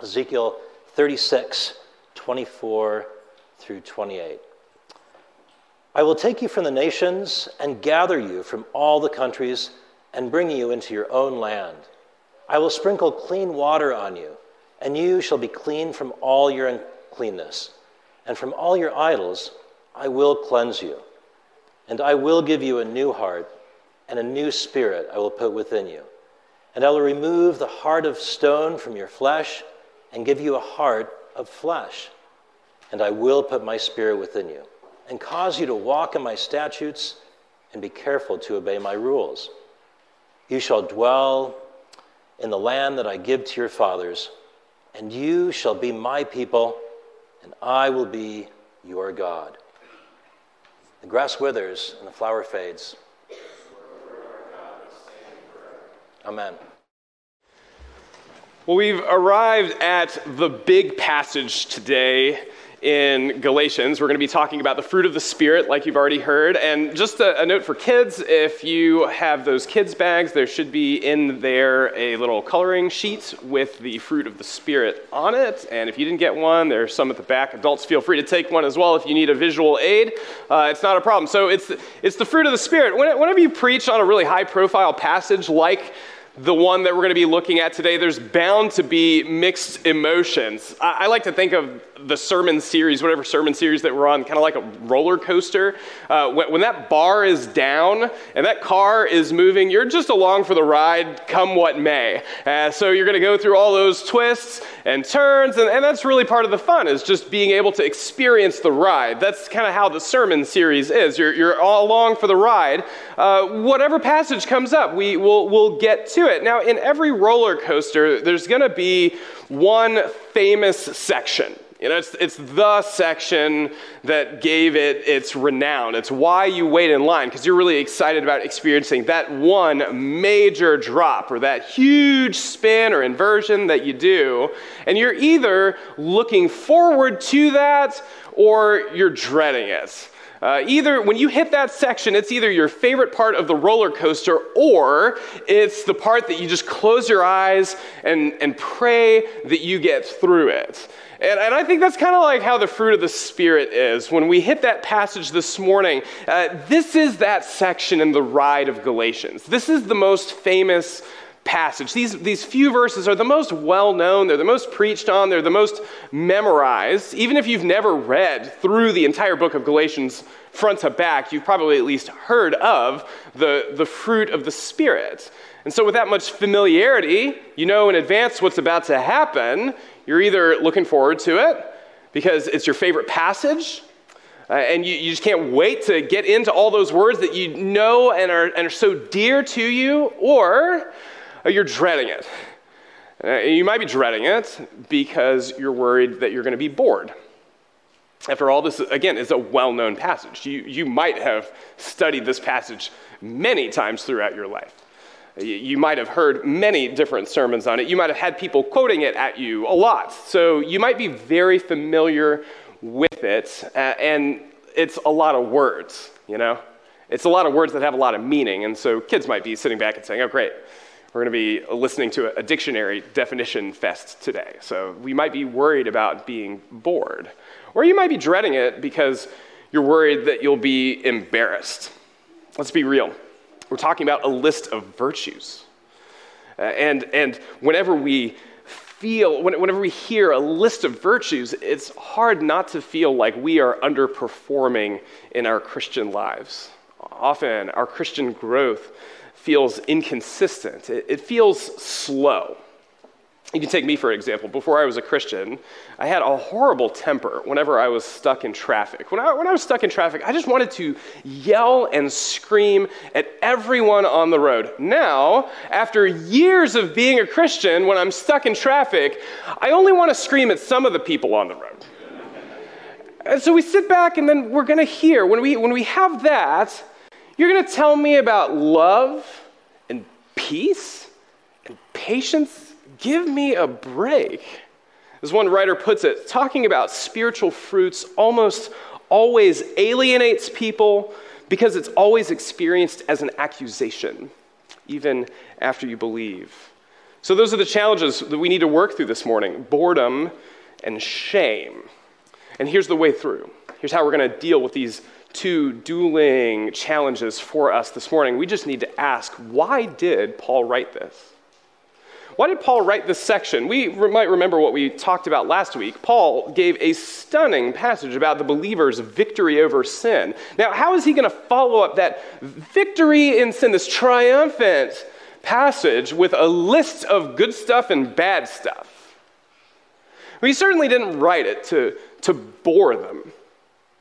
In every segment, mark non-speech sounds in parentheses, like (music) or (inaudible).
Ezekiel 36, 24 through 28. I will take you from the nations and gather you from all the countries and bring you into your own land. I will sprinkle clean water on you, and you shall be clean from all your uncleanness. And from all your idols I will cleanse you. And I will give you a new heart, and a new spirit I will put within you. And I will remove the heart of stone from your flesh, and give you a heart of flesh. And I will put my spirit within you, and cause you to walk in my statutes, and be careful to obey my rules. You shall dwell in the land that I give to your fathers, and you shall be my people, and I will be your God. The grass withers and the flower fades. Amen. Well, we've arrived at the big passage today in Galatians. We're going to be talking about the fruit of the Spirit, like you've already heard. And just a, a, note for kids if you have those kids' bags, there should be in there a little coloring sheet with the fruit of the Spirit on it. And if you didn't get one, there's some at the back. Adults, feel free to take one as well if you need a visual aid. Uh, it's not a problem. So it's, it's the fruit of the Spirit. Whenever you preach on a really high profile passage like the one that we're going to be looking at today, there's bound to be mixed emotions. I, I, like to think of the sermon series, whatever sermon series that we're on, kind of like a roller coaster. Uh, when, when, that bar is down and that car is moving, you're just along for the ride, come what may. Uh, so you're going to go through all those twists and turns, and, and that's really part of the fun, is just being able to experience the ride. That's kind of how the sermon series is. You're, you're all along for the ride. Uh, whatever passage comes up, we will we'll get to it. Now, in every roller coaster, there's going to be one famous section. You know, it's, it's the section that gave it its renown. It's why you wait in line, because you're really excited about experiencing that one major drop or that huge spin or inversion that you do. And you're either looking forward to that or you're dreading it. Uh, either when you hit that section, it's either your favorite part of the roller coaster or it's the part that you just close your eyes and, and pray that you get through it. And, and I think that's kind of like how the fruit of the Spirit is. When we hit that passage this morning, uh, this is that section in the ride of Galatians. This is the most famous passage. These, these few verses are the most well known, they're the most preached on, they're the most memorized. Even if you've never read through the entire book of Galatians front to back, you've probably at least heard of the, the fruit of the Spirit. And so, with that much familiarity, you know in advance what's about to happen. You're either looking forward to it because it's your favorite passage, uh, and you, you, just can't wait to get into all those words that you know and are, and are so dear to you, or you're dreading it. Uh, you might be dreading it because you're worried that you're going to be bored. After all, this, again, is a well known passage. You, you might have studied this passage many times throughout your life. You, you might have heard many different sermons on it. You might have had people quoting it at you a lot. So you might be very familiar with it. Uh, and it's a lot of words, you know? It's a lot of words that have a lot of meaning. And so kids might be sitting back and saying, oh, great, we're going to be listening to a dictionary definition fest today. So we might be worried about being bored. Or you might be dreading it because you're worried that you'll be embarrassed. Let's be real. We're talking about a list of virtues. Uh, and, and whenever we feel, whenever we hear a list of virtues, it's hard not to feel like we are underperforming in our Christian lives. Often, our Christian growth feels inconsistent, it, it feels slow. You can take me for example. Before I was a Christian, I had a horrible temper whenever I was stuck in traffic. When I, when I was stuck in traffic, I just wanted to yell and scream at everyone on the road. Now, after years of being a Christian, when I'm stuck in traffic, I only want to scream at some of the people on the road. And so we sit back and then we're going to hear, when we, when we have that, you're going to tell me about love peace and patience? Give me a break. As one writer puts it, talking about spiritual fruits almost always alienates people because it's always experienced as an accusation, even after you believe. So, those are the challenges that we need to work through this morning boredom and shame. And here's the way through. Here's how we're going to deal with these two dueling challenges for us this morning. We just need to ask why did Paul write this? Why did Paul write this section? We might remember what we talked about last week. Paul gave a stunning passage about the believer's victory over sin. Now, how is he going to follow up that victory in sin, this triumphant passage, with a list of good stuff and bad stuff? Well, he certainly didn't write it to, to bore them.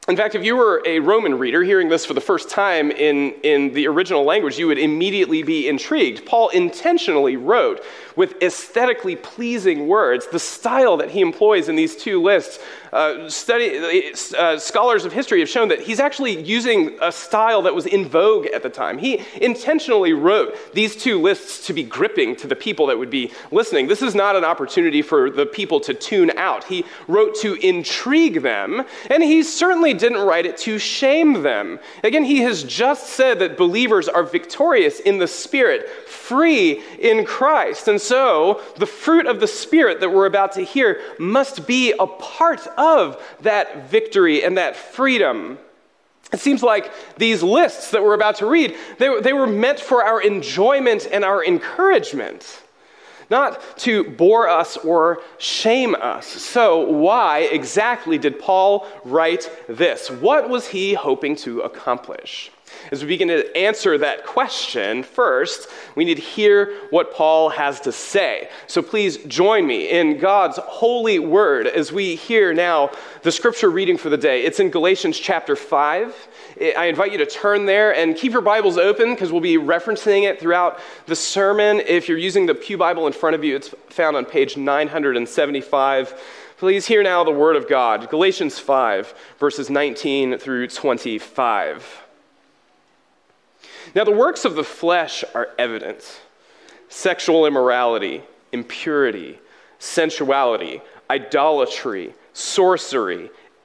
In fact, if you were a Roman reader hearing this for the first time in, in the original language, you would immediately be intrigued. Paul intentionally wrote with aesthetically pleasing words. The style that he employs in these two lists, uh, study, uh, scholars of history have shown that he's actually using a style that was in vogue at the time. He intentionally wrote these two lists to be gripping to the people that would be listening. This is not an opportunity for the people to tune out. He wrote to intrigue them, and he certainly didn't write it to shame them. Again, he has just said that believers are victorious in the Spirit, free in Christ. And so, the fruit of the Spirit that we're about to hear must be a part of that victory and that freedom. It seems like these lists that we're about to read, they, they were meant for our enjoyment and our encouragement, not to bore us or shame us. So, why exactly did Paul write this? What was he hoping to accomplish? As we begin to answer that question, first, we need to hear what Paul has to say. So please join me in God's holy word as we hear now the scripture reading for the day. It's in Galatians chapter 5. I invite you to turn there and keep your Bibles open because we'll be referencing it throughout the sermon. If you're using the Pew Bible in front of you, it's found on page 975. Please hear now the word of God. Galatians 5, verses 19 through 25. Now, the works of the flesh are evident sexual immorality, impurity, sensuality, idolatry, sorcery,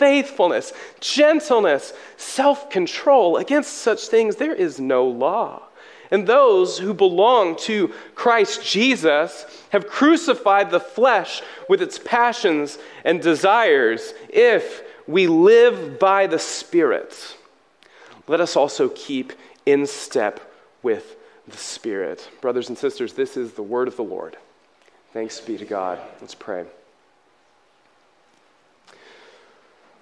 faithfulness, gentleness, self control. Against such things there is no law. And those who belong to Christ Jesus have crucified the flesh with its passions and desires. If we live by the Spirit, let us also keep in step with the Spirit. Brothers and sisters, this is the word of the Lord. Thanks be to God. Let's pray.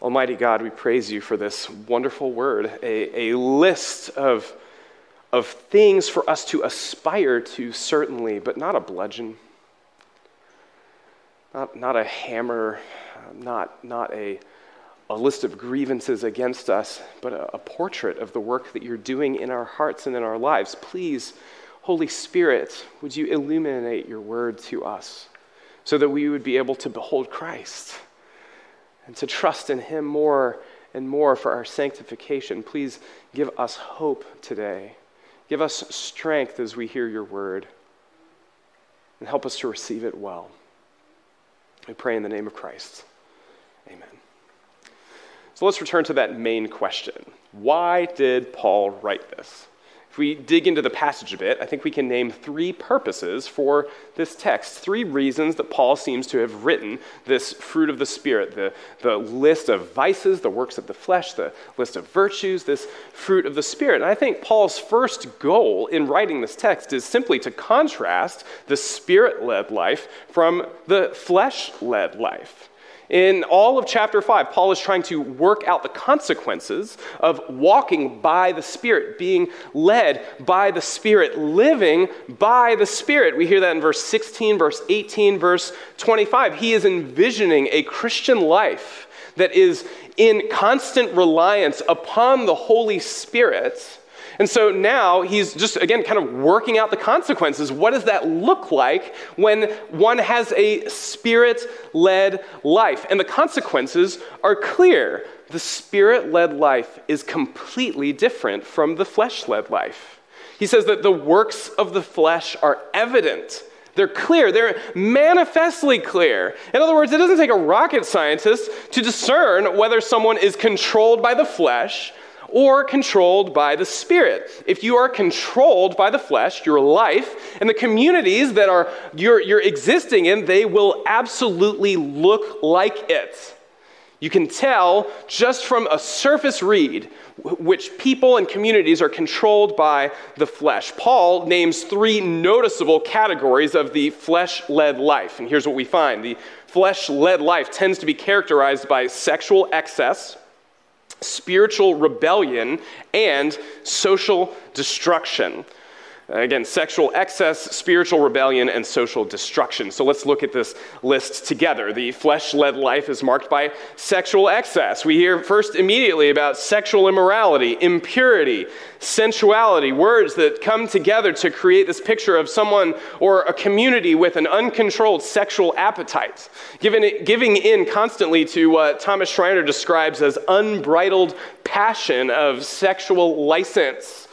Almighty God, we praise you for this wonderful word, a, a list of, of things for us to aspire to, certainly, but not a bludgeon, not, not a hammer, not, not a a list of grievances against us, but a, a, portrait of the work that you're doing in our hearts and in our lives. Please, Holy Spirit, would you illuminate your word to us so that we would be able to behold Christ and to trust in him more and more for our sanctification. Please give us hope today. Give us strength as we hear your word and help us to receive it well. We pray in the name of Christ. Amen. So let's return to that main question. Why did Paul write this? If we dig into the passage a bit, I think we can name three purposes for this text, three reasons that Paul seems to have written this fruit of the Spirit the, the list of vices, the works of the flesh, the list of virtues, this fruit of the Spirit. And I think Paul's first goal in writing this text is simply to contrast the Spirit led life from the flesh led life. In all of chapter 5, Paul is trying to work out the consequences of walking by the Spirit, being led by the Spirit, living by the Spirit. We hear that in verse 16, verse 18, verse 25. He is envisioning a Christian life that is in constant reliance upon the Holy Spirit And so now he's just, again, kind of working out the consequences. What does that look like when one has a spirit led life? And the consequences are clear. The spirit led life is completely different from the flesh led life. He says that the works of the flesh are evident. They're clear. They're manifestly clear. In other words, it doesn't take a rocket scientist to discern whether someone is controlled by the flesh or controlled by the Spirit. If you are controlled by the flesh, your life, and the communities that are you're, you're existing in, they will absolutely look like it. You can tell just from a surface read which people and communities are controlled by the flesh. Paul names three noticeable categories of the flesh led life. And here's what we find the flesh led life tends to be characterized by sexual excess, spiritual rebellion, and social destruction. Uh, again, sexual excess, spiritual rebellion, and social destruction. So let's look at this list together. The flesh led life is marked by sexual excess. We hear first immediately about sexual immorality, impurity, sensuality, words that come together to create this picture of someone or a community with an uncontrolled sexual appetite, giving, giving in constantly to what Thomas Schreiner describes as unbridled passion of sexual license.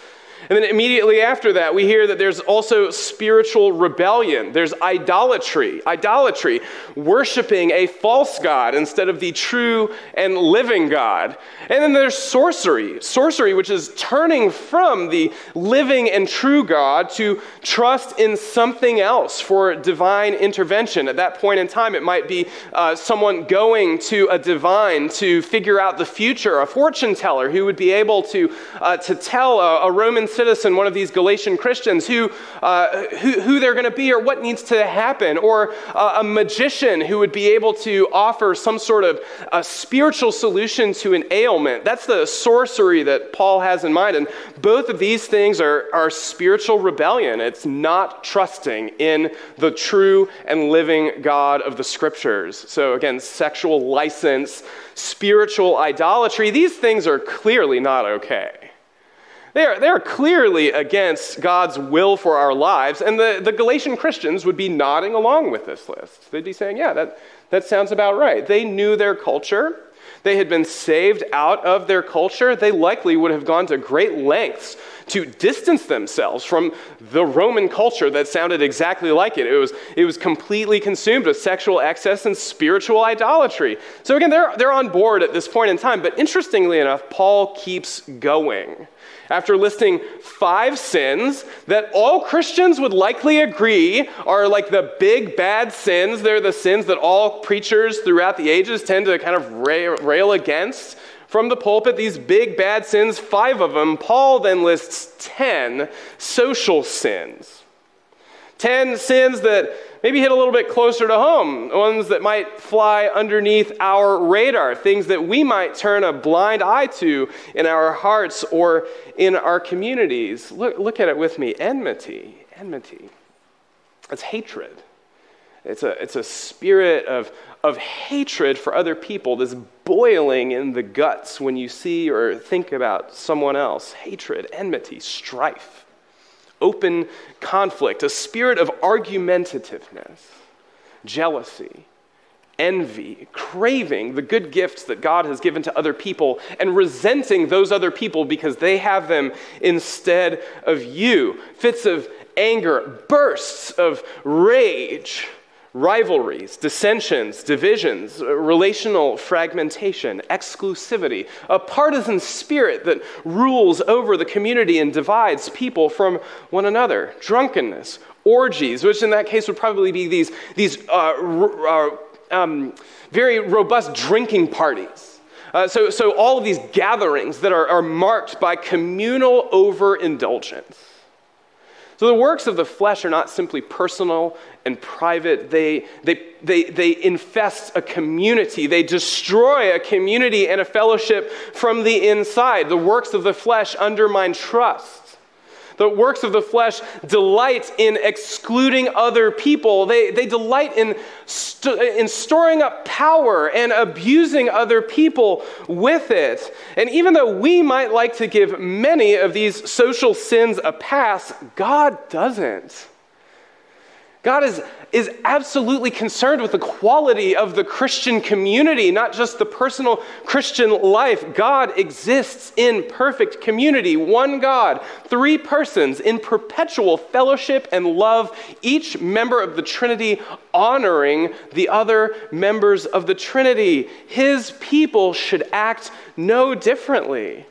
And then immediately after that, we hear that there's also spiritual rebellion. There's idolatry. Idolatry, worshiping a false God instead of the true and living God. And then there's sorcery. Sorcery, which is turning from the living and true God to trust in something else for divine intervention. At that point in time, it might be uh, someone going to a divine to figure out the future, a fortune teller who would be able to, uh, to tell a, a Roman citizen, one of these Galatian Christians, who, uh, who, who, they're going to be or what needs to happen, or uh, a magician who would be able to offer some sort of a spiritual solution to an ailment. That's the sorcery that Paul has in mind. And both of these things are, are spiritual rebellion. It's not trusting in the true and living God of the scriptures. So, again, sexual license, spiritual idolatry, these things are clearly not okay. They are, they are clearly against God's will for our lives, and the, the Galatian Christians would be nodding along with this list. They'd be saying, Yeah, that, that sounds about right. They knew their culture, they had been saved out of their culture. They likely would have gone to great lengths to distance themselves from the Roman culture that sounded exactly like it. It was, it was completely consumed with sexual excess and spiritual idolatry. So, again, they're, they're on board at this point in time. But interestingly enough, Paul keeps going after listing five sins that all Christians would likely agree are like the big bad sins. They're the sins that all preachers throughout the ages tend to kind of rail against from the pulpit, these big bad sins, five of them. Paul then lists 10 social sins. 10 sins that maybe hit a little bit closer to home, ones that might fly underneath our radar, things that we might turn a blind eye to in our hearts or in our communities. Look, look at it with me enmity. Enmity. It's hatred. It's a, it's a spirit of, of hatred for other people that's boiling in the guts when you see or think about someone else. Hatred, enmity, strife open conflict, a spirit of argumentativeness, jealousy, envy, craving the good gifts that God has given to other people, and resenting those other people because they have them instead of you. Fits of anger, bursts of rage rivalries, dissensions, divisions, relational fragmentation, exclusivity, a partisan spirit that rules over the community and divides people from one another, drunkenness, orgies, which in that case would probably be these, these uh, uh, um, very robust drinking parties. Uh, so, so, all of these gatherings that are, are marked by communal overindulgence. So the works of the flesh are not simply personal and private, they, they, they, they infest a community. They destroy a community and a fellowship from the inside. The works of the flesh undermine trust. The works of the flesh delight in excluding other people. They, they delight in, st- in storing up power and abusing other people with it. And even though we might like to give many of these social sins a pass, God doesn't. God is, is absolutely concerned with the quality of the Christian community, not just the personal Christian life. God exists in perfect community, one God, three persons in perpetual fellowship and love, each member of the Trinity honoring the other members of the Trinity. His people should act no differently.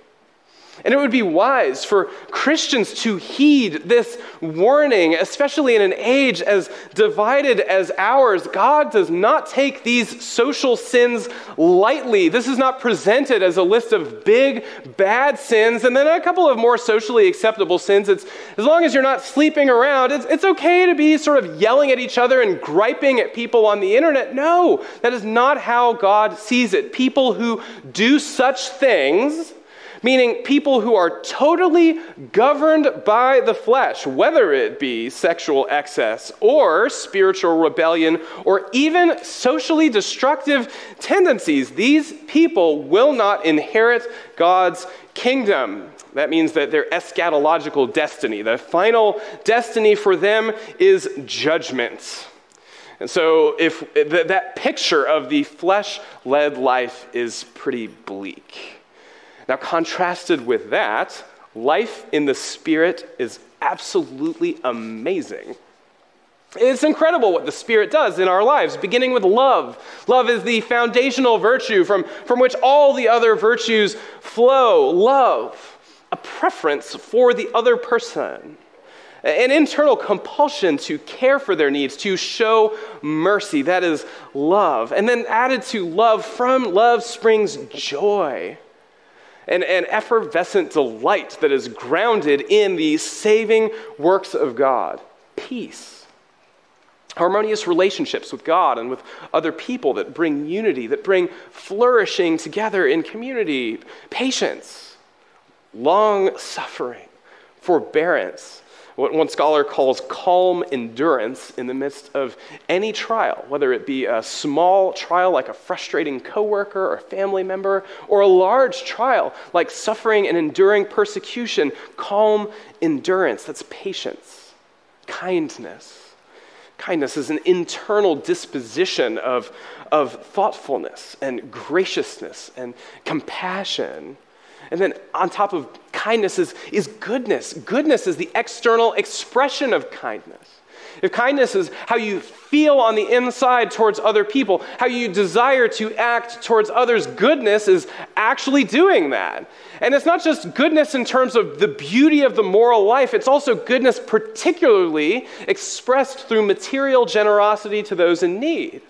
And it would be wise for Christians to heed this warning, especially in an age as divided as ours. God does not take these social sins lightly. This is not presented as a list of big, bad sins and then a couple of more socially acceptable sins. It's, as long as you're not sleeping around, it's, it's okay to be sort of yelling at each other and griping at people on the internet. No, that is not how God sees it. People who do such things meaning people who are totally governed by the flesh, whether it be sexual excess or spiritual rebellion or even socially destructive tendencies. These people will not inherit God's kingdom. That means that their eschatological destiny, the final destiny for them is judgment. And so, if that picture of the flesh led life is pretty bleak. Now, contrasted with that, life in the Spirit is absolutely amazing. It's incredible what the Spirit does in our lives, beginning with love. Love is the foundational virtue from, from which all the other virtues flow. Love, a preference for the other person, an internal compulsion to care for their needs, to show mercy. That is love. And then added to love, from love springs joy an, an effervescent delight that is grounded in the saving works of God, peace, harmonious relationships with God and with other people that bring unity, that bring flourishing together in community, patience, long suffering, forbearance what one scholar calls calm endurance in the midst of any trial, whether it be a small trial like a frustrating coworker or family member, or a large trial like suffering and enduring persecution. Calm endurance, that's patience, kindness. Kindness is an internal disposition of, of thoughtfulness and graciousness and compassion and then on top of kindness is, is goodness. Goodness is the external expression of kindness. If kindness is how you feel on the inside towards other people, how you desire to act towards others, goodness is actually doing that. And it's not just goodness in terms of the beauty of the moral life, it's also goodness, particularly expressed through material generosity to those in need.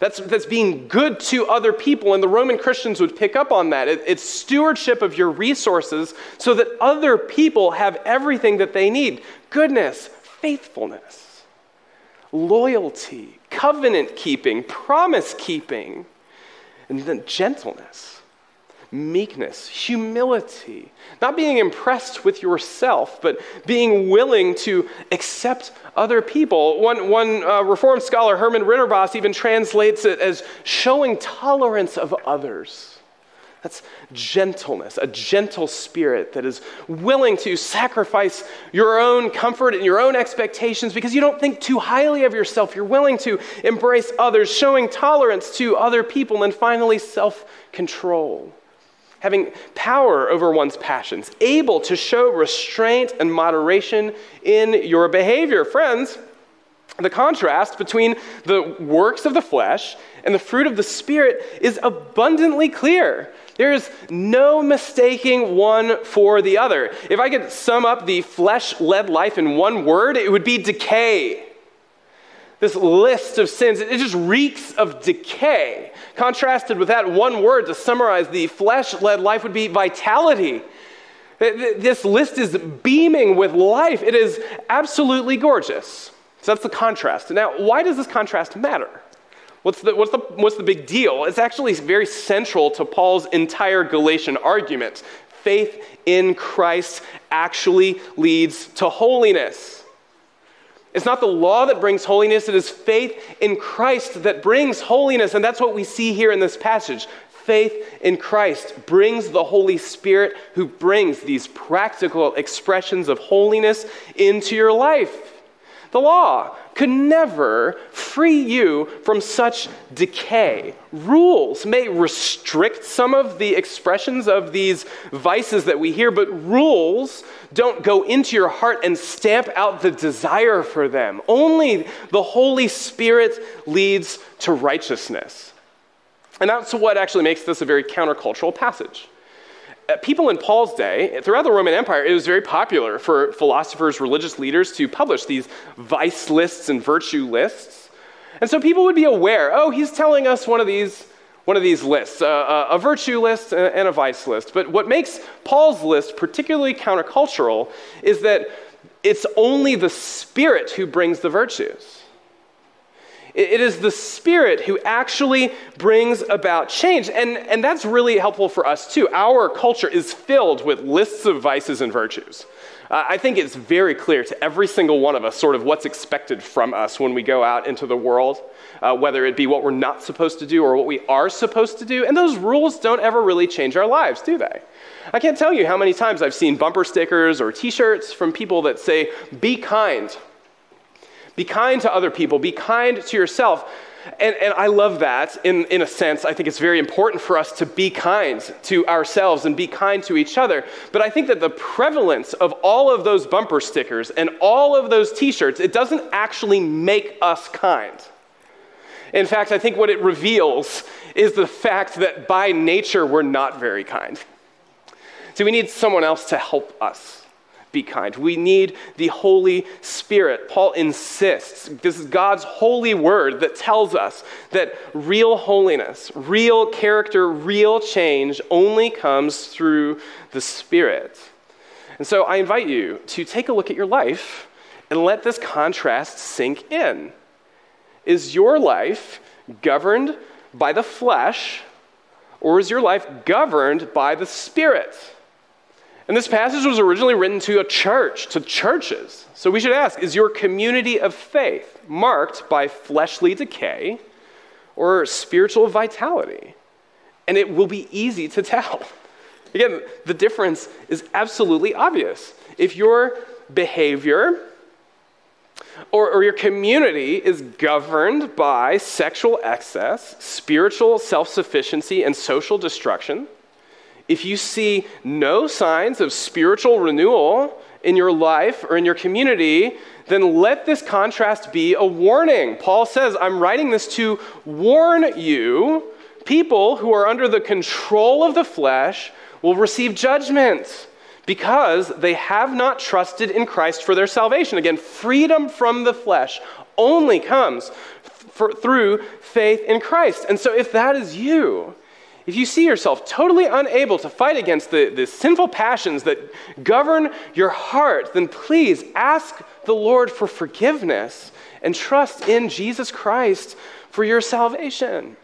That's, that's being good to other people, and the Roman Christians would pick up on that. It, it's stewardship of your resources so that other people have everything that they need goodness, faithfulness, loyalty, covenant keeping, promise keeping, and then gentleness meekness, humility, not being impressed with yourself, but being willing to accept other people. One, one uh, Reformed scholar, Herman Ridderbos, even translates it as showing tolerance of others. That's gentleness, a gentle spirit that is willing to sacrifice your own comfort and your own expectations because you don't think too highly of yourself. You're willing to embrace others, showing tolerance to other people, and finally, self control having power over one's passions, able to show restraint and moderation in your behavior. Friends, the contrast between the works of the flesh and the fruit of the Spirit is abundantly clear. There is no mistaking one for the other. If I could sum up the flesh led life in one word, it would be decay this list of sins, it just reeks of decay. Contrasted with that one word to summarize the flesh led life would be vitality. This list is beaming with life. It is absolutely gorgeous. So that's the contrast. Now, why does this contrast matter? What's the, what's, the, what's the big deal? It's actually very central to Paul's entire Galatian argument faith in Christ actually leads to holiness. It's not the law that brings holiness, it is faith in Christ that brings holiness. And that's what we see here in this passage. Faith in Christ brings the Holy Spirit who brings these practical expressions of holiness into your life. The law could never free you from such decay. Rules may restrict some of the expressions of these vices that we hear, but rules don't go into your heart and stamp out the desire for them. Only the Holy Spirit leads to righteousness. And that's what actually makes this a very countercultural passage. People in Paul's day, throughout the Roman Empire, it was very popular for philosophers, religious leaders to publish these vice lists and virtue lists. And so people would be aware oh, he's telling us one of these, one of these lists, uh, a virtue list and a vice list. But what makes Paul's list particularly countercultural is that it's only the Spirit who brings the virtues. It is the Spirit who actually brings about change. And, and that's really helpful for us too. Our culture is filled with lists of vices and virtues. Uh, I think it's very clear to every single one of us sort of what's expected from us when we go out into the world, uh, whether it be what we're not supposed to do or what we are supposed to do. And those rules don't ever really change our lives, do they? I can't tell you how many times I've seen bumper stickers or t shirts from people that say, be kind be kind to other people, be kind to yourself. And, and I love that in, in a sense. I think it's very important for us to be kind to ourselves and be kind to each other. But I think that the prevalence of all of those bumper stickers and all of those t shirts, it doesn't actually make us kind. In fact, I think what it reveals is the fact that by nature we're not very kind. So we need someone else to help us be kind. We need the Holy Spirit. Paul insists, this is God's holy word that tells us that real holiness, real character, real change only comes through the Spirit. And so I invite you to take a look at your life and let this contrast sink in. Is your life governed by the flesh, or is your life governed by the Spirit? And this passage was originally written to a church, to churches. So we should ask is your community of faith marked by fleshly decay or spiritual vitality? And it will be easy to tell. (laughs) Again, the difference is absolutely obvious. If your behavior or, or, your community is governed by sexual excess, spiritual self sufficiency, and social destruction, if you see no signs of spiritual renewal in your life or in your community, then let this contrast be a warning. Paul says, I'm writing this to warn you. People who are under the control of the flesh will receive judgment because they have not trusted in Christ for their salvation. Again, freedom from the flesh only comes through faith in Christ. And so, if that is you, if you see yourself totally unable to fight against the, the sinful passions that govern your heart, then please ask the Lord for forgiveness and trust in Jesus Christ for your salvation.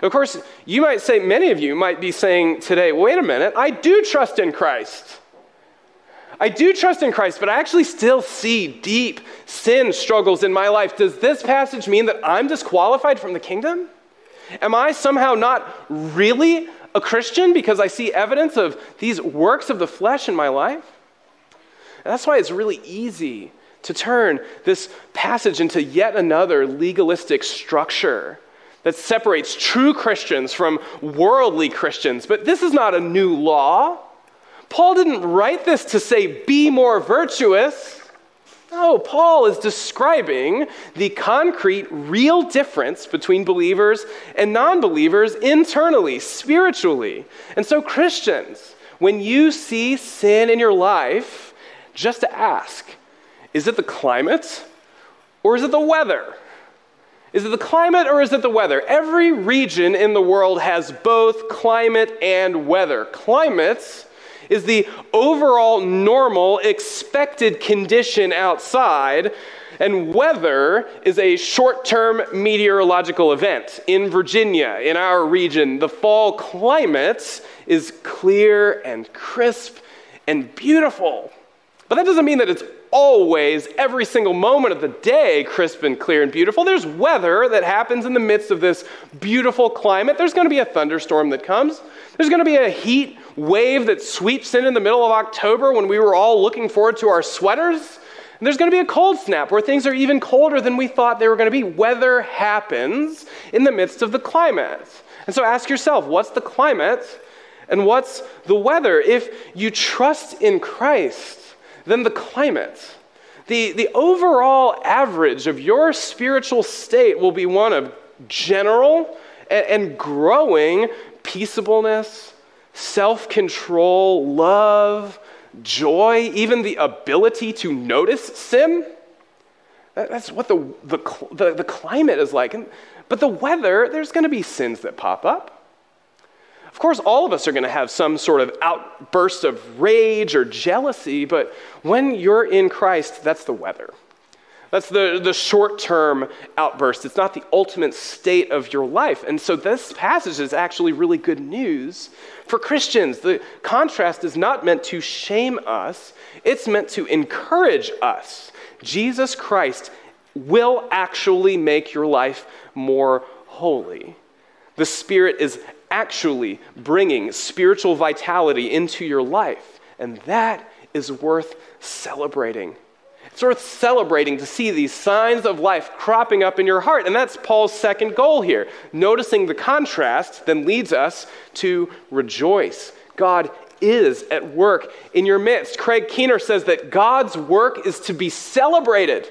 Of course, you might say, many of you might be saying today, wait a minute, I do trust in Christ. I do trust in Christ, but I actually still see deep sin struggles in my life. Does this passage mean that I'm disqualified from the kingdom? Am I somehow not really a Christian because I see evidence of these works of the flesh in my life? And that's why it's really easy to turn this passage into yet another legalistic structure that separates true Christians from worldly Christians. But this is not a new law. Paul didn't write this to say, be more virtuous. No, Paul is describing the concrete, real difference between believers and non believers internally, spiritually. And so, Christians, when you see sin in your life, just ask is it the climate or is it the weather? Is it the climate or is it the weather? Every region in the world has both climate and weather. Climates is the overall normal expected condition outside, and weather is a short term meteorological event. In Virginia, in our region, the fall climate is clear and crisp and beautiful. But that doesn't mean that it's always, every single moment of the day, crisp and clear and beautiful. There's weather that happens in the midst of this beautiful climate. There's going to be a thunderstorm that comes. There's going to be a heat wave that sweeps in in the middle of October when we were all looking forward to our sweaters. And there's going to be a cold snap where things are even colder than we thought they were going to be. Weather happens in the midst of the climate. And so ask yourself what's the climate and what's the weather? If you trust in Christ, then the climate, the, the overall average of your spiritual state will be one of general and, and growing peaceableness, self control, love, joy, even the ability to notice sin. That's what the, the, the, the climate is like. And, but the weather, there's going to be sins that pop up. Course, all of us are going to have some sort of outburst of rage or jealousy, but when you're in Christ, that's the weather. That's the, the short term outburst. It's not the ultimate state of your life. And so this passage is actually really good news for Christians. The contrast is not meant to shame us, it's meant to encourage us. Jesus Christ will actually make your life more holy. The Spirit is actually bringing spiritual vitality into your life. And that is worth celebrating. It's worth celebrating to see these signs of life cropping up in your heart. And that's Paul's second goal here. Noticing the contrast then leads us to rejoice. God is at work in your midst. Craig Keener says that God's work is to be celebrated.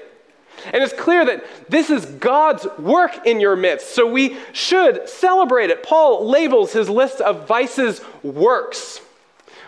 And it's clear that this is God's work in your midst, so we should celebrate it. Paul labels his list of vices works,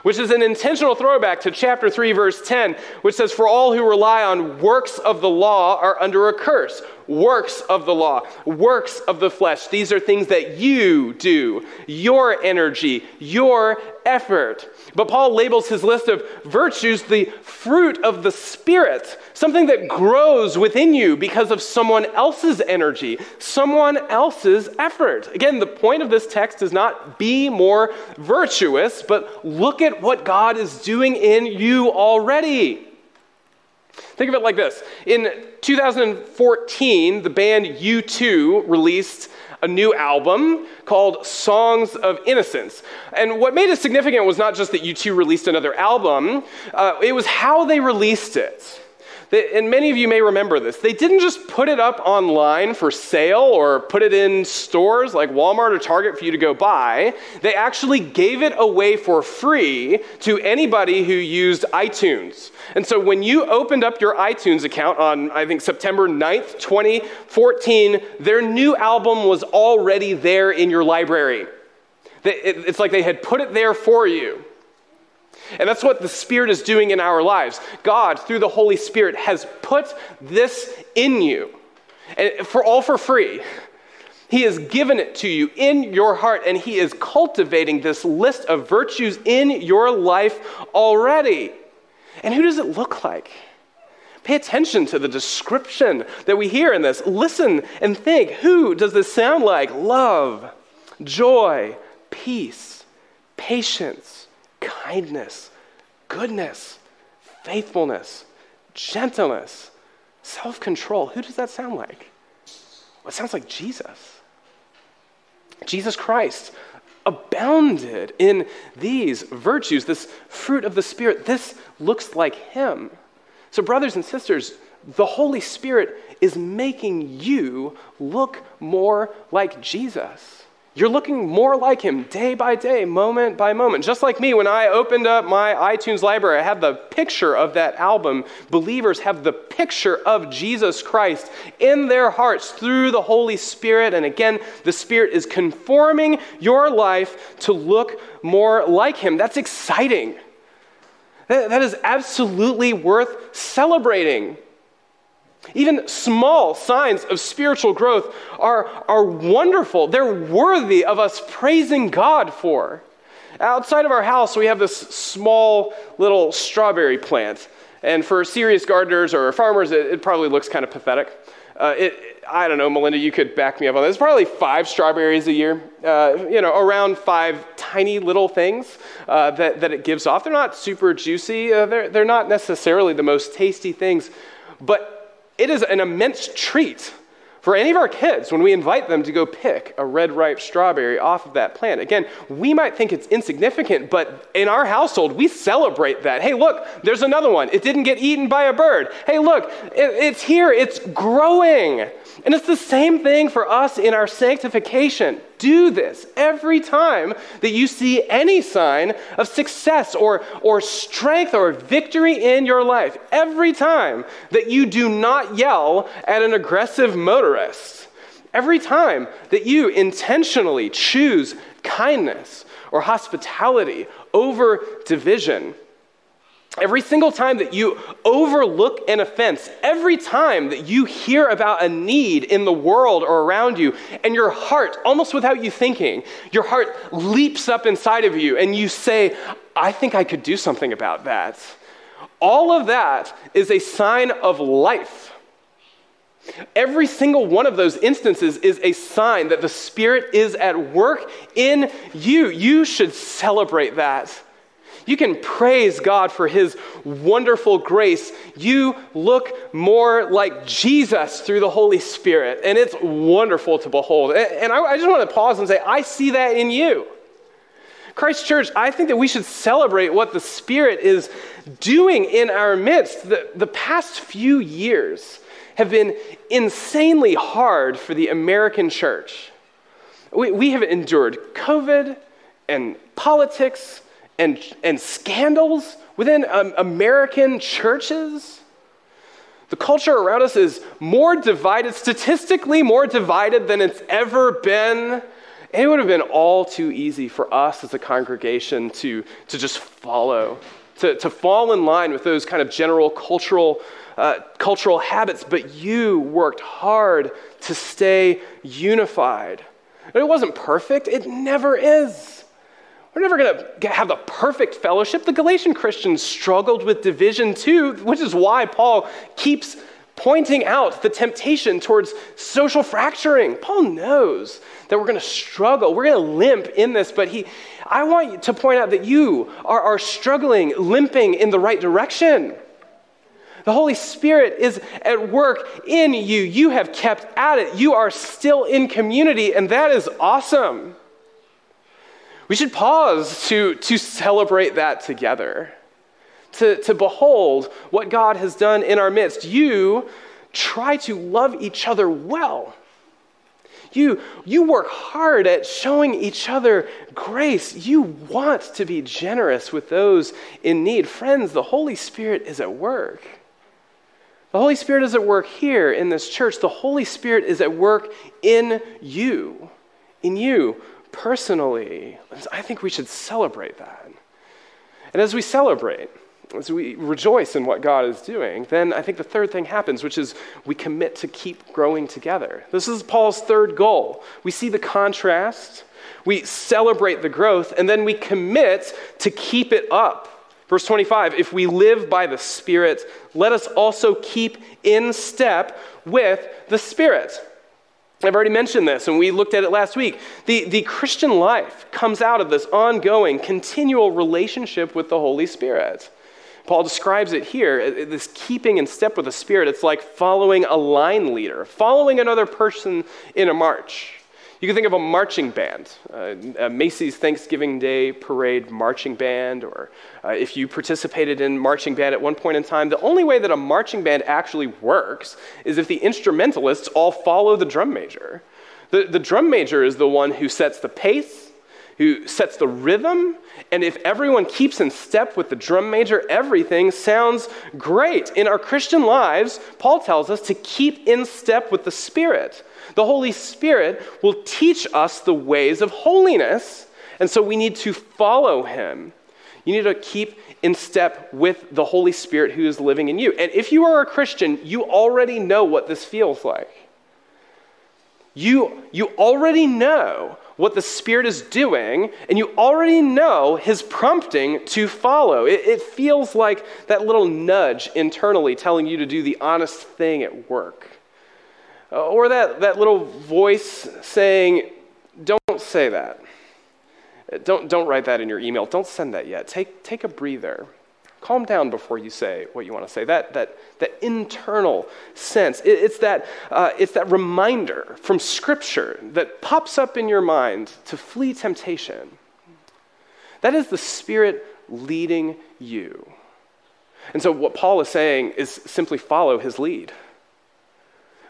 which is an intentional throwback to chapter 3, verse 10, which says, For all who rely on works of the law are under a curse works of the law, works of the flesh. These are things that you do, your energy, your effort. But Paul labels his list of virtues the fruit of the Spirit, something that grows within you because of someone else's energy, someone else's effort. Again, the point of this text is not be more virtuous, but look at what God is doing in you already. Think of it like this. In 2014, the band U2 released a new album called Songs of Innocence. And what made it significant was not just that U2 released another album, uh, it was how they released it and many of you may remember this, they didn't just put it up online for sale or put it in stores like Walmart or Target for you to go buy. They actually gave it away for free to anybody who used iTunes. And so when you opened up your iTunes account on, I think, September 9th, 2014, their new album was already there in your library. It's like they had put it there for you. And that's what the Spirit is doing in our lives. God, through the Holy Spirit, has put this in you, and for all for free. He has given it to you in your heart, and He is cultivating this list of virtues in your life already. And who does it look like? Pay attention to the description that we hear in this. Listen and think who does this sound like? Love, joy, peace, patience kindness, goodness, faithfulness, gentleness, self control. Who does that sound like? Well, it sounds like Jesus. Jesus Christ abounded in these virtues, this fruit of the Spirit. This looks like Him. So, brothers and sisters, the Holy Spirit is making you look more like Jesus. You're looking more like him day by day, moment by moment. Just like me, when I opened up my iTunes library, I had the picture of that album. Believers have the picture of Jesus Christ in their hearts through the Holy Spirit. And again, the Spirit is conforming your life to look more like him. That's exciting. That is absolutely worth celebrating. Even small signs of spiritual growth are, are wonderful. They're worthy of us praising God for. Outside of our house, we have this small little strawberry plant. And for serious gardeners or farmers, it, it probably looks kind of pathetic. Uh, it, I don't know, Melinda, you could back me up on this. It's probably five strawberries a year. Uh, you know, around five tiny little things uh, that, that it gives off. They're not super juicy, uh, they're, they're not necessarily the most tasty things, but it is an immense treat for any of our kids when we invite them to go pick a red ripe strawberry off of that plant. Again, we might think it's insignificant, but in our household, we celebrate that. Hey, look, there's another one. It didn't get eaten by a bird. Hey, look, it, it's here, it's growing. And it's the same thing for us in our sanctification. Do this every time that you see any sign of success or, or strength or victory in your life. Every time that you do not yell at an aggressive motorist. Every time that you intentionally choose kindness or hospitality over division Every single time that you overlook an offense, every time that you hear about a need in the world or around you, and your heart, almost without you thinking, your heart leaps up inside of you and you say, I think I could do something about that. All of that is a sign of life. Every single one of those instances is a sign that the Spirit is at work in you. You should celebrate that. You can praise God for his wonderful grace. You look more like Jesus through the Holy Spirit, and it's wonderful to behold. And I just want to pause and say, I see that in you. Christ Church, I think that we should celebrate what the Spirit is doing in our midst. The, the past few years have been insanely hard for the American church. We, we have endured COVID and politics and, and scandals within um, American churches. The culture around us is more divided, statistically more divided than it's ever been. It would have been all too easy for us as a congregation to, to just follow, to, to fall in line with those kind of general cultural, uh, cultural habits. But you worked hard to stay unified. it wasn't perfect, it never is. We're never going to have the perfect fellowship. The Galatian Christians struggled with division too, which is why Paul keeps pointing out the temptation towards social fracturing. Paul knows that we're going to struggle, we're going to limp in this, but he, I want to point out that you are, are struggling, limping in the right direction. The Holy Spirit is at work in you. You have kept at it. You are still in community, and that is awesome. We should pause to, to celebrate that together, to, to behold what God has done in our midst. You try to love each other well. You, you work hard at showing each other grace. You want to be generous with those in need. Friends, the Holy Spirit is at work. The Holy Spirit is at work here in this church. The Holy Spirit is at work in you. In you personally, I think we should celebrate that. And as we celebrate, as we rejoice in what God is doing, then I think the third thing happens, which is we commit to keep growing together. This is Paul's third goal. We see the contrast, we celebrate the growth, and then we commit to keep it up. Verse 25 If we live by the Spirit, let us also keep in step with the Spirit. I've already mentioned this, and we looked at it last week. The, the Christian life comes out of this ongoing, continual relationship with the Holy Spirit. Paul describes it here uh, this keeping in step with the Spirit. It's like following a line leader, following another person in a march. You can think of a marching band, uh, Macy's Thanksgiving Day Parade marching band, or uh, if you participated in marching band at one point in time, the only way that a marching band actually works is if the instrumentalists all follow the drum major. The, the drum major is the one who sets the pace, who sets the rhythm, and if everyone keeps in step with the drum major, everything sounds great. In our Christian lives, Paul tells us to keep in step with the Spirit. The Holy Spirit will teach us the ways of holiness, and so we need to follow him. You need to keep in step with the Holy Spirit who is living in you. And if you are a Christian, you already know what this feels like. You, you already know what the Spirit is doing, and you already know His prompting to follow. It, it feels like that little nudge internally telling you to do the honest thing at work. Uh, or that, that little voice saying, Don't say that. Don't, don't write that in your email. Don't send that yet. Take, take a breather. Calm down before you say what you want to say. That, that, that internal sense, it, it's, that, uh, it's that reminder from Scripture that pops up in your mind to flee temptation. That is the Spirit leading you. And so, what Paul is saying is simply follow his lead.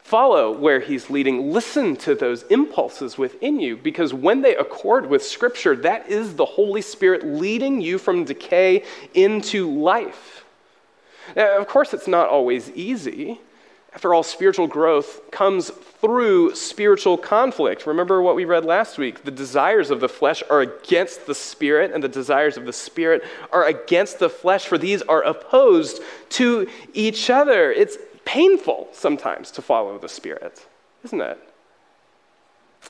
Follow where he's leading. Listen to those impulses within you because when they accord with Scripture, that is the Holy Spirit leading you from decay into life. Now, of course, it's not always easy. After all, spiritual growth comes through spiritual conflict. Remember what we read last week? The desires of the flesh are against the spirit, and the desires of the spirit are against the flesh, for these are opposed to each other. It's painful sometimes to follow the Spirit, isn't it?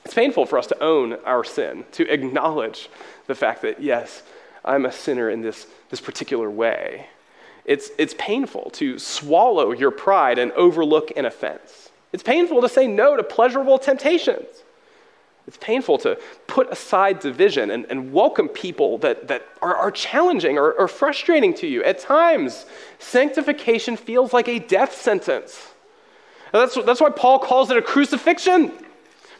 It's painful for us to own our sin, to acknowledge the fact that, yes, I'm a sinner in this, this particular way. It's, it's painful to swallow your pride and overlook an offense. It's painful to say no to pleasurable temptations. It's painful to put aside division and, and welcome people that, that are, are challenging or, or frustrating to you. At times, sanctification feels like a death sentence. That's, that's why Paul calls it a crucifixion.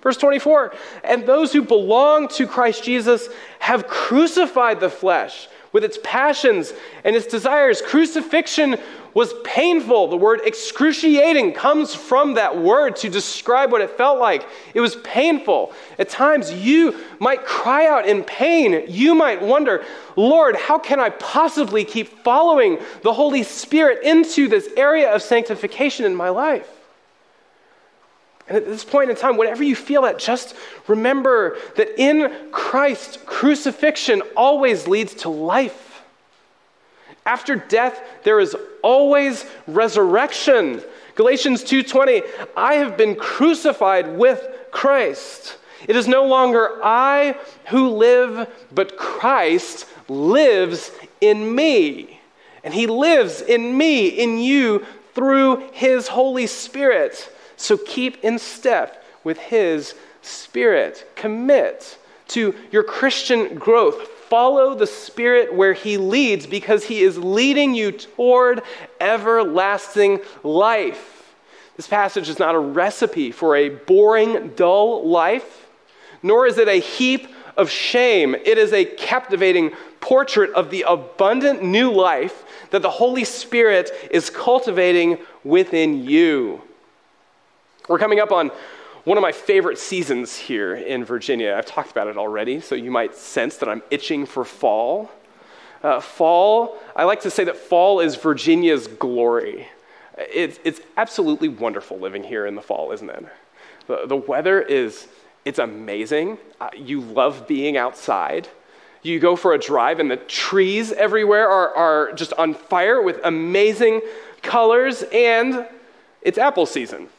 Verse 24, and those who belong to Christ Jesus have crucified the flesh with its passions and its desires. Crucifixion was painful. The word excruciating comes from that word to describe what it felt like. It was painful. At times, you might cry out in pain. You might wonder, Lord, how can I possibly keep following the Holy Spirit into this area of sanctification in my life? And at this point in time, whatever you feel that, just remember that in Christ, crucifixion always leads to life. After death, there is always resurrection. Galatians 2:20, I have been crucified with Christ. It is no longer I who live, but Christ lives in me. And he lives in me, in you, through his Holy Spirit. So keep in step with His Spirit. Commit to your Christian growth. Follow the Spirit where He leads because He is leading you toward everlasting life. This passage is not a recipe for a boring, dull life, nor is it a heap of shame. It is a captivating portrait of the abundant new life that the Holy Spirit is cultivating within you. We're coming up on one of my favorite seasons here in Virginia. I've talked about it already, so you might sense that I'm itching for fall. Uh, fall, I like to say that fall is Virginia's glory. It's, it's absolutely wonderful living here in the fall, isn't it? The, the weather is, it's amazing. Uh, you love being outside. You go for a drive, and the trees everywhere are, are just on fire with amazing colors, and it's apple season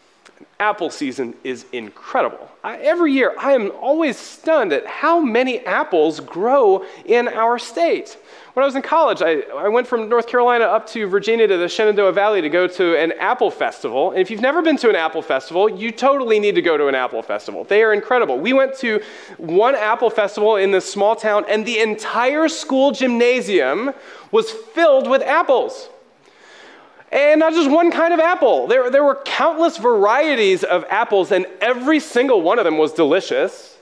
apple season is incredible. I, every year, I am always stunned at how many apples grow in our state. When I was in college, I, I went from North Carolina up to Virginia to the Shenandoah Valley to go to an apple festival. And if you've never been to an apple festival, you totally need to go to an apple festival. They are incredible. We went to one apple festival in this small town, and the entire school gymnasium was filled with apples. And not just one kind of apple. There, there were countless varieties of apples, and every single one of them was delicious.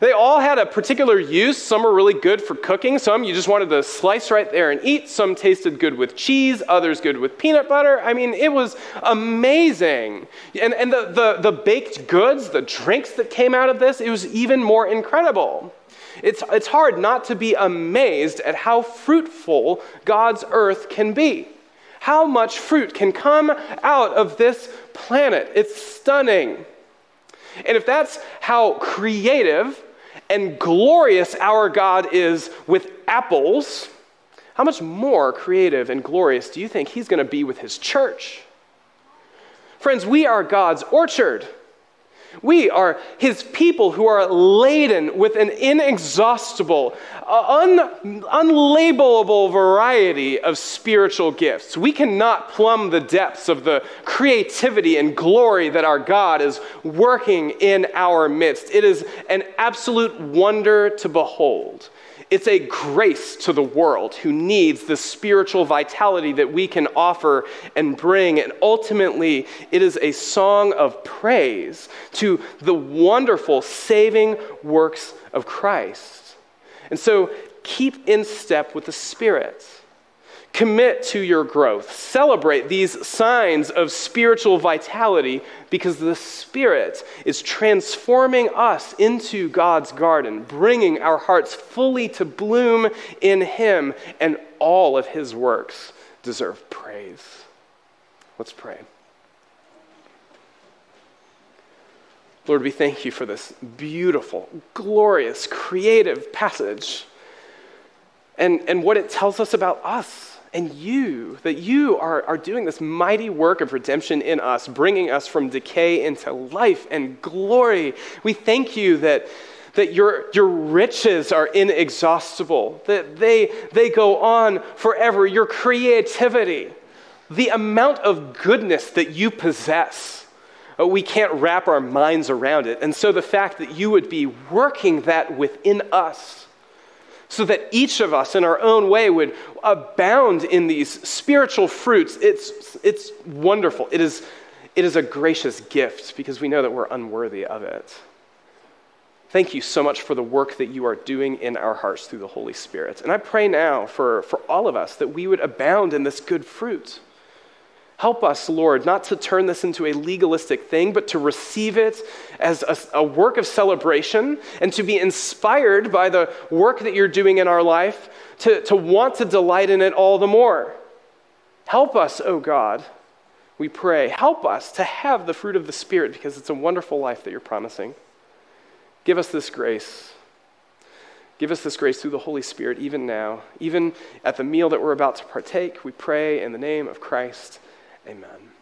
They all had a particular use. Some were really good for cooking. Some you just wanted to slice right there and eat. Some tasted good with cheese. Others good with peanut butter. I mean, it was amazing. And, and the, the, the baked goods, the drinks that came out of this, it was even more incredible. It's, it's hard not to be amazed at how fruitful God's earth can be how much fruit can come out of this planet. It's stunning. And if that's how creative and glorious our God is with apples, how much more creative and glorious do you think He's going to be with His church? Friends, we are God's orchard. We are his people who are laden with an inexhaustible, uh, un, unlabelable variety of spiritual gifts. We cannot plumb the depths of the creativity and glory that our God is working in our midst. It is an absolute wonder to behold. It's a grace to the world who needs the spiritual vitality that we can offer and bring. And ultimately, it is a song of praise to the wonderful saving works of Christ. And so keep in step with the Spirit. Commit to your growth. Celebrate these signs of spiritual vitality because the Spirit is transforming us into God's garden, bringing our hearts fully to bloom in Him, and all of His works deserve praise. Let's pray. Lord, we thank you for this beautiful, glorious, creative passage and, and what it tells us about us and you, that you are, are doing this mighty work of redemption in us, bringing us from decay into life and glory. We thank you that, that your, your riches are inexhaustible, that they, they go on forever. Your creativity, the amount of goodness that you possess. Uh, we can't wrap our minds around it. And so the fact that you would be working that within us so that each of us in our own way would abound in these spiritual fruits. It's, it's wonderful. It is, it is a gracious gift because we know that we're unworthy of it. Thank you so much for the work that you are doing in our hearts through the Holy Spirit. And I pray now for, for all of us that we would abound in this good fruit. Help us, Lord, not to turn this into a legalistic thing, but to receive it as a, a, work of celebration and to be inspired by the work that you're doing in our life to, to want to delight in it all the more. Help us, O oh God, we pray. Help us to have the fruit of the Spirit because it's a wonderful life that you're promising. Give us this grace. Give us this grace through the Holy Spirit, even now, even at the meal that we're about to partake. We pray in the name of Christ. Amen.